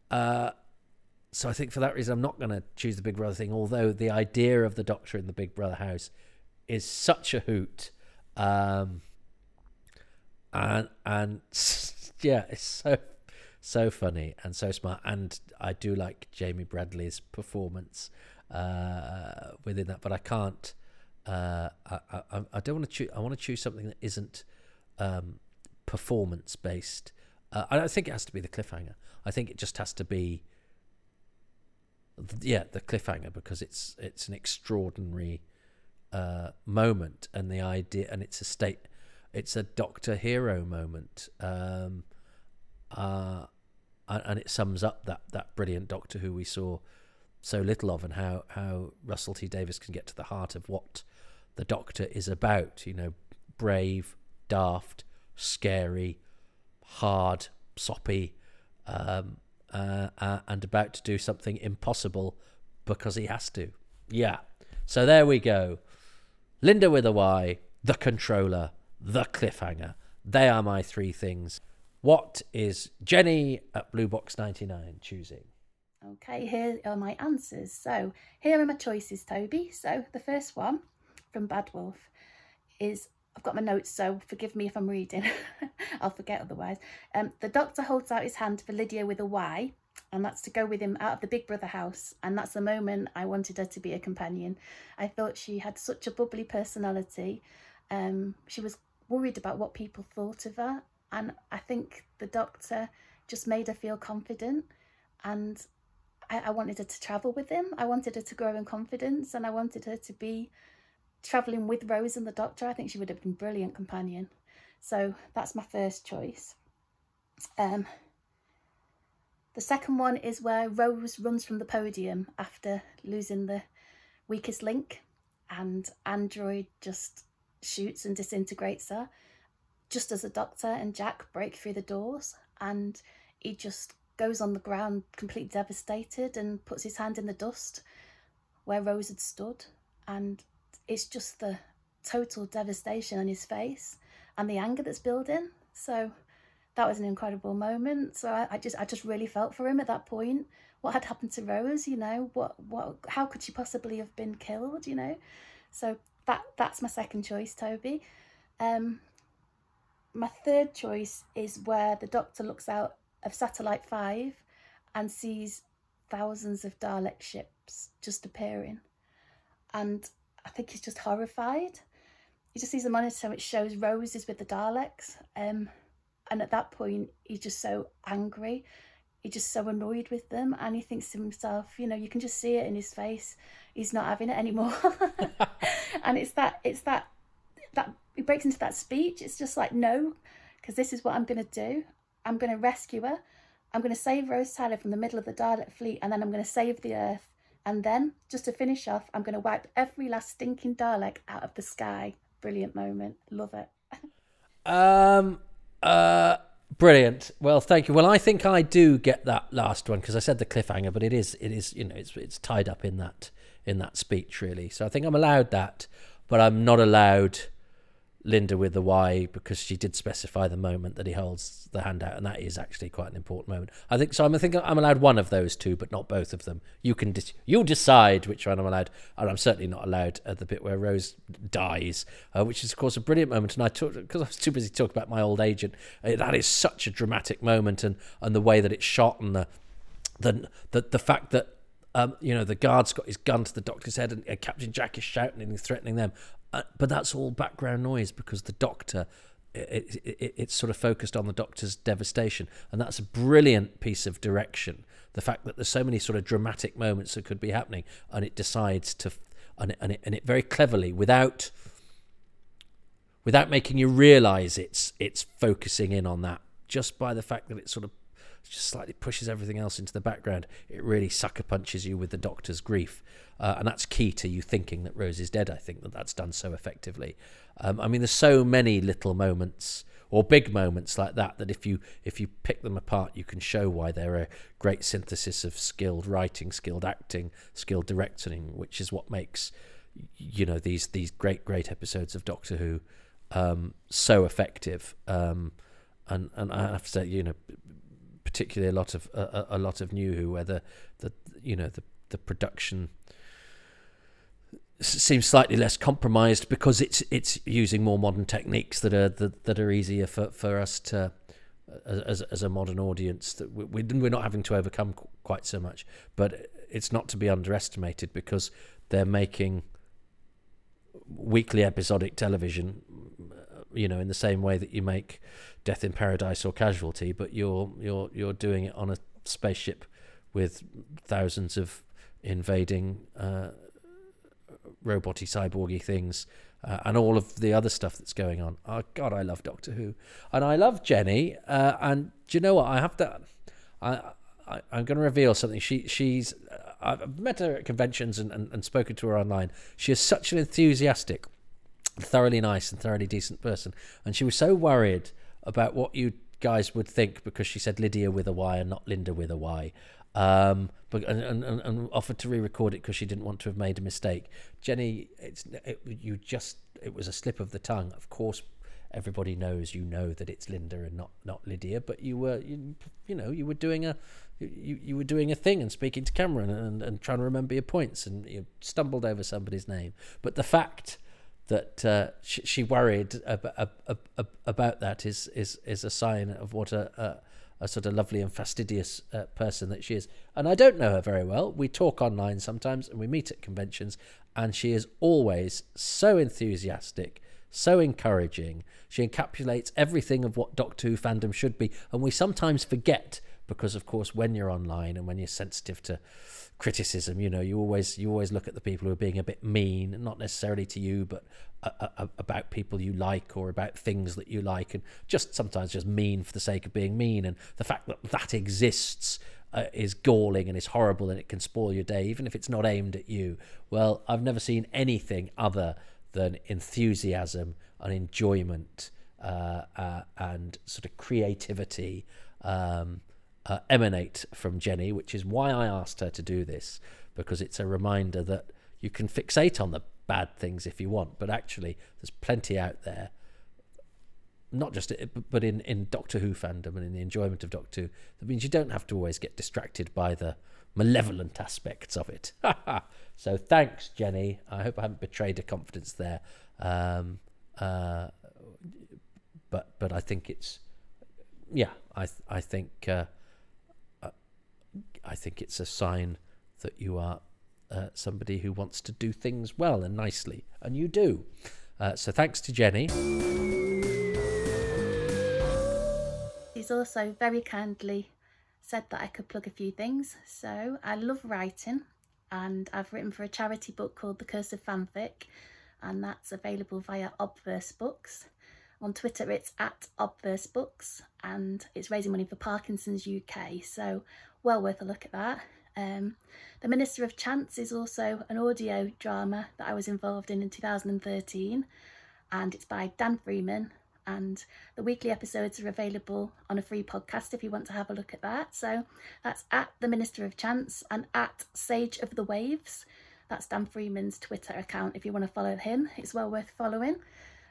uh, so I think for that reason, I'm not going to choose the Big Brother thing. Although the idea of the Doctor in the Big Brother house is such a hoot. Um, and and yeah, it's so so funny and so smart. And I do like Jamie Bradley's performance uh, within that, but I can't. Uh, I, I, I don't want to choose. I want to choose something that isn't um, performance based. Uh, I don't think it has to be the cliffhanger. I think it just has to be, yeah, the cliffhanger because it's it's an extraordinary uh, moment and the idea, and it's a state, it's a Doctor Hero moment, um, uh, and it sums up that that brilliant Doctor who we saw so little of, and how how Russell T Davies can get to the heart of what the Doctor is about. You know, brave, daft, scary, hard, soppy. Um, uh, uh, and about to do something impossible because he has to. Yeah. So there we go. Linda with a Y, the controller, the cliffhanger. They are my three things. What is Jenny at Blue Box 99 choosing? Okay, here are my answers. So, here are my choices, Toby. So, the first one from Bad Wolf is I've got my notes, so forgive me if I'm reading. I'll forget otherwise. Um, the doctor holds out his hand for Lydia with a Y, and that's to go with him out of the Big Brother house. And that's the moment I wanted her to be a companion. I thought she had such a bubbly personality. Um, she was worried about what people thought of her, and I think the doctor just made her feel confident. And I, I wanted her to travel with him. I wanted her to grow in confidence, and I wanted her to be traveling with Rose and the doctor. I think she would have been a brilliant companion. So that's my first choice. Um, the second one is where Rose runs from the podium after losing the weakest link, and Android just shoots and disintegrates her. Just as the doctor and Jack break through the doors, and he just goes on the ground completely devastated and puts his hand in the dust where Rose had stood. And it's just the total devastation on his face and the anger that's building. So that was an incredible moment. So I, I, just I just really felt for him at that point. What had happened to Rose, you know, what what how could she possibly have been killed, you know? So that that's my second choice, Toby. Um my third choice is where the doctor looks out of satellite 5 and sees thousands of Dalek ships just appearing. And I think he's just horrified. He just sees the monitor which shows roses with the Daleks. Um, and at that point, he's just so angry. He's just so annoyed with them. And he thinks to himself, you know, you can just see it in his face. He's not having it anymore. and it's that, it's that, that he breaks into that speech. It's just like, no, because this is what I'm going to do. I'm going to rescue her. I'm going to save Rose Tyler from the middle of the Dalek fleet, and then I'm going to save the Earth. And then, just to finish off, I'm going to wipe every last stinking Dalek out of the sky. Brilliant moment. Love it. um. Uh. Brilliant. Well, thank you. Well, I think I do get that last one because I said the cliffhanger, but it is it is you know it's it's tied up in that in that speech really. So I think I'm allowed that, but I'm not allowed Linda with the Y because she did specify the moment that he holds the hand out, and that is actually quite an important moment. I think so. I'm, I think I'm allowed one of those two, but not both of them. You can dis- you decide which one I'm allowed, and I'm certainly not allowed at the bit where Rose dies, uh, which is of course a brilliant moment. And I talked because I was too busy talking about my old agent. Uh, that is such a dramatic moment, and and the way that it's shot, and the the the, the fact that um, you know, the guard's got his gun to the doctor's head, and, and Captain Jack is shouting and threatening them. Uh, but that's all background noise because the doctor it, it, it's sort of focused on the doctor's devastation. And that's a brilliant piece of direction. The fact that there's so many sort of dramatic moments that could be happening and it decides to and it, and it, and it very cleverly without without making you realize it's it's focusing in on that just by the fact that it sort of just slightly pushes everything else into the background it really sucker punches you with the doctor's grief uh, and that's key to you thinking that Rose is dead. I think that that's done so effectively. Um, I mean, there's so many little moments or big moments like that that if you if you pick them apart, you can show why they're a great synthesis of skilled writing, skilled acting, skilled directing, which is what makes you know these these great great episodes of Doctor Who um, so effective. Um, and and I have to say, you know, particularly a lot of a, a lot of New Who, where the, the you know the the production seems slightly less compromised because it's it's using more modern techniques that are that, that are easier for, for us to uh, as as a modern audience that we, we're not having to overcome quite so much. But it's not to be underestimated because they're making weekly episodic television you know in the same way that you make death in paradise or casualty but you're you're you're doing it on a spaceship with thousands of invading uh, roboty cyborgy things uh, and all of the other stuff that's going on. Oh God, I love Doctor Who, and I love Jenny. Uh, and do you know what? I have to. I, I am going to reveal something. She she's. Uh, I've met her at conventions and, and, and spoken to her online. She is such an enthusiastic, thoroughly nice and thoroughly decent person, and she was so worried about what you guys would think because she said Lydia with a Y and not Linda with a Y. Um, but and, and, and offered to re-record it because she didn't want to have made a mistake. Jenny, it's it, you just it was a slip of the tongue. Of course, everybody knows you know that it's Linda and not not Lydia, but you were you, you know you were doing a you, you were doing a thing and speaking to Cameron and, and trying to remember your points and you stumbled over somebody's name. But the fact that uh, she, she, worried about, about that is, is is a sign of what a, a a sort of lovely and fastidious uh, person that she is. And I don't know her very well. We talk online sometimes and we meet at conventions, and she is always so enthusiastic, so encouraging. She encapsulates everything of what Doctor Who fandom should be, and we sometimes forget because of course when you're online and when you're sensitive to criticism you know you always you always look at the people who are being a bit mean not necessarily to you but uh, uh, about people you like or about things that you like and just sometimes just mean for the sake of being mean. And the fact that that exists uh, is galling and is horrible and it can spoil your day even if it's not aimed at you. Well i've never seen anything other than enthusiasm and enjoyment uh, uh, and sort of creativity um, uh, emanate from Jenny, which is why I asked her to do this because it's a reminder that you can fixate on the bad things if you want, but actually there's plenty out there. Not just, but in, in Doctor Who fandom and in the enjoyment of Doctor Who, that means you don't have to always get distracted by the malevolent aspects of it. so thanks, Jenny. I hope I haven't betrayed her confidence there. Um, uh, but but I think it's yeah. I I think uh, I think it's a sign that you are uh, somebody who wants to do things well and nicely, and you do. Uh, so thanks to Jenny. He's also very kindly said that I could plug a few things. So I love writing, and I've written for a charity book called The Curse of Fanfic, and that's available via Obverse Books. On Twitter, it's at Obverse Books and it's raising money for Parkinson's UK, so well worth a look at that. Um, the Minister of Chance is also an audio drama that I was involved in in 2013, and it's by Dan Freeman. And the weekly episodes are available on a free podcast if you want to have a look at that. So that's at the Minister of Chance and at Sage of the Waves. That's Dan Freeman's Twitter account if you want to follow him. It's well worth following.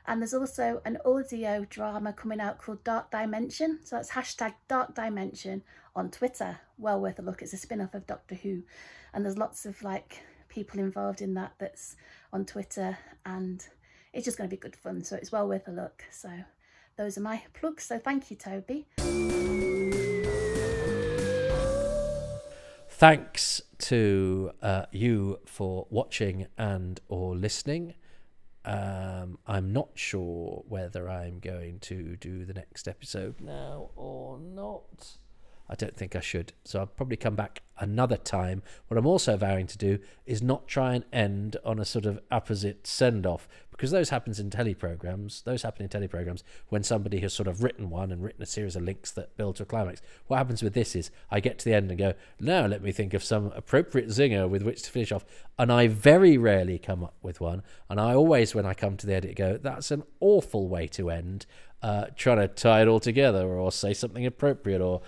And there's also an audio drama coming out called Dark Dimension. So that's hashtag Dark Dimension on Twitter. Well worth a look. It's a spin off of Doctor Who. And there's lots of like people involved in that that's on Twitter. And it's just going to be good fun. So it's well worth a look. So those are my plugs. So thank you, Toby. Thanks to uh, you for watching and or listening. Um, I'm not sure whether I'm going to do the next episode now or not. I don't think I should. So I'll probably come back another time. What I'm also vowing to do is not try and end on a sort of opposite send off because those happens in teleprograms. Those happen in teleprograms when somebody has sort of written one and written a series of links that build to a climax. What happens with this is I get to the end and go, now let me think of some appropriate zinger with which to finish off. And I very rarely come up with one. And I always, when I come to the edit, go, that's an awful way to end uh, trying to tie it all together or say something appropriate or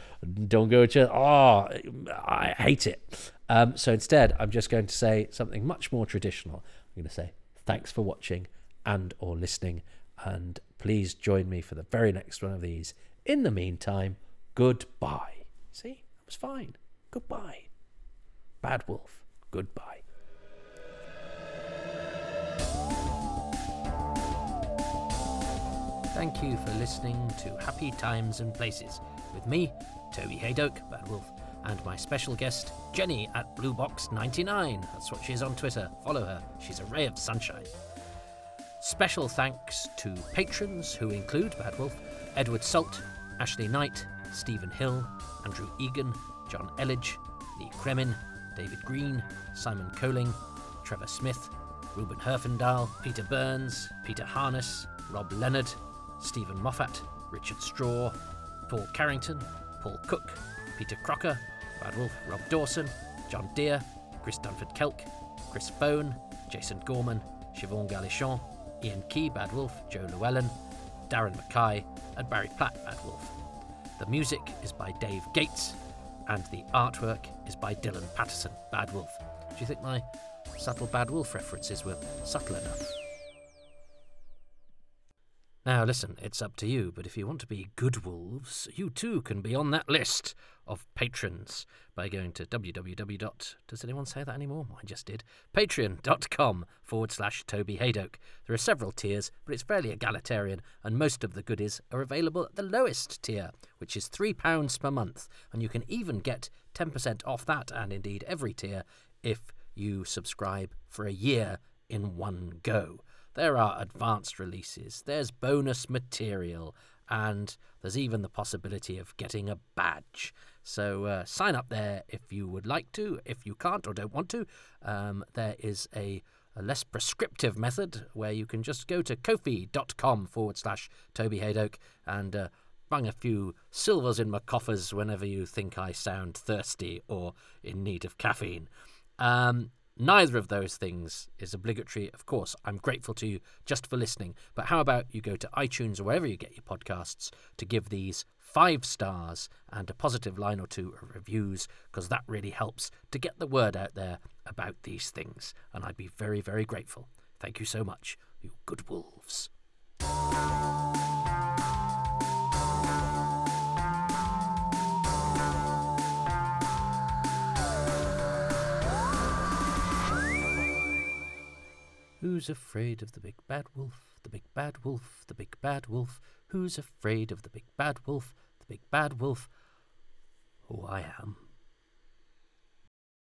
don't go to, oh, I hate it. Um, so instead, I'm just going to say something much more traditional. I'm going to say thanks for watching and or listening and please join me for the very next one of these. In the meantime, goodbye. See, that was fine. Goodbye. Bad Wolf, goodbye. Thank you for listening to Happy Times and Places with me, Toby Hadoke, Bad Wolf, and my special guest, Jenny at Bluebox99. That's what she is on Twitter. Follow her, she's a ray of sunshine. Special thanks to patrons who include Bad Wolf, Edward Salt, Ashley Knight, Stephen Hill, Andrew Egan, John Elledge, Lee Kremin, David Green, Simon Coling, Trevor Smith, Ruben Herfindahl, Peter Burns, Peter Harness, Rob Leonard, Stephen Moffat, Richard Straw, Paul Carrington, Paul Cook, Peter Crocker, Bad Wolf, Rob Dawson, John Deere, Chris Dunford Kelk, Chris Bone, Jason Gorman, Siobhan Galichon, Ian Key, Bad Wolf, Joe Llewellyn, Darren Mackay, and Barry Platt, Bad Wolf. The music is by Dave Gates, and the artwork is by Dylan Patterson, Bad Wolf. Do you think my subtle Bad Wolf references were subtle enough? Now, listen, it's up to you, but if you want to be good wolves, you too can be on that list of patrons by going to www. Does anyone say that anymore? I just did. Patreon.com forward slash Toby Hadoke. There are several tiers, but it's fairly egalitarian, and most of the goodies are available at the lowest tier, which is £3 per month, and you can even get 10% off that, and indeed every tier, if you subscribe for a year in one go. There are advanced releases, there's bonus material, and there's even the possibility of getting a badge. So uh, sign up there if you would like to. If you can't or don't want to, um, there is a, a, less prescriptive method where you can just go to kofi.com forward slash Toby Hadoke and uh, bung a few silvers in my coffers whenever you think I sound thirsty or in need of caffeine. Um, Neither of those things is obligatory. Of course, I'm grateful to you just for listening. But how about you go to iTunes or wherever you get your podcasts to give these five stars and a positive line or two of reviews, because that really helps to get the word out there about these things. And I'd be very, very grateful. Thank you so much, you good wolves. Who's afraid of the big bad wolf? The big bad wolf, the big bad wolf. Who's afraid of the big bad wolf? The big bad wolf. Oh, I am.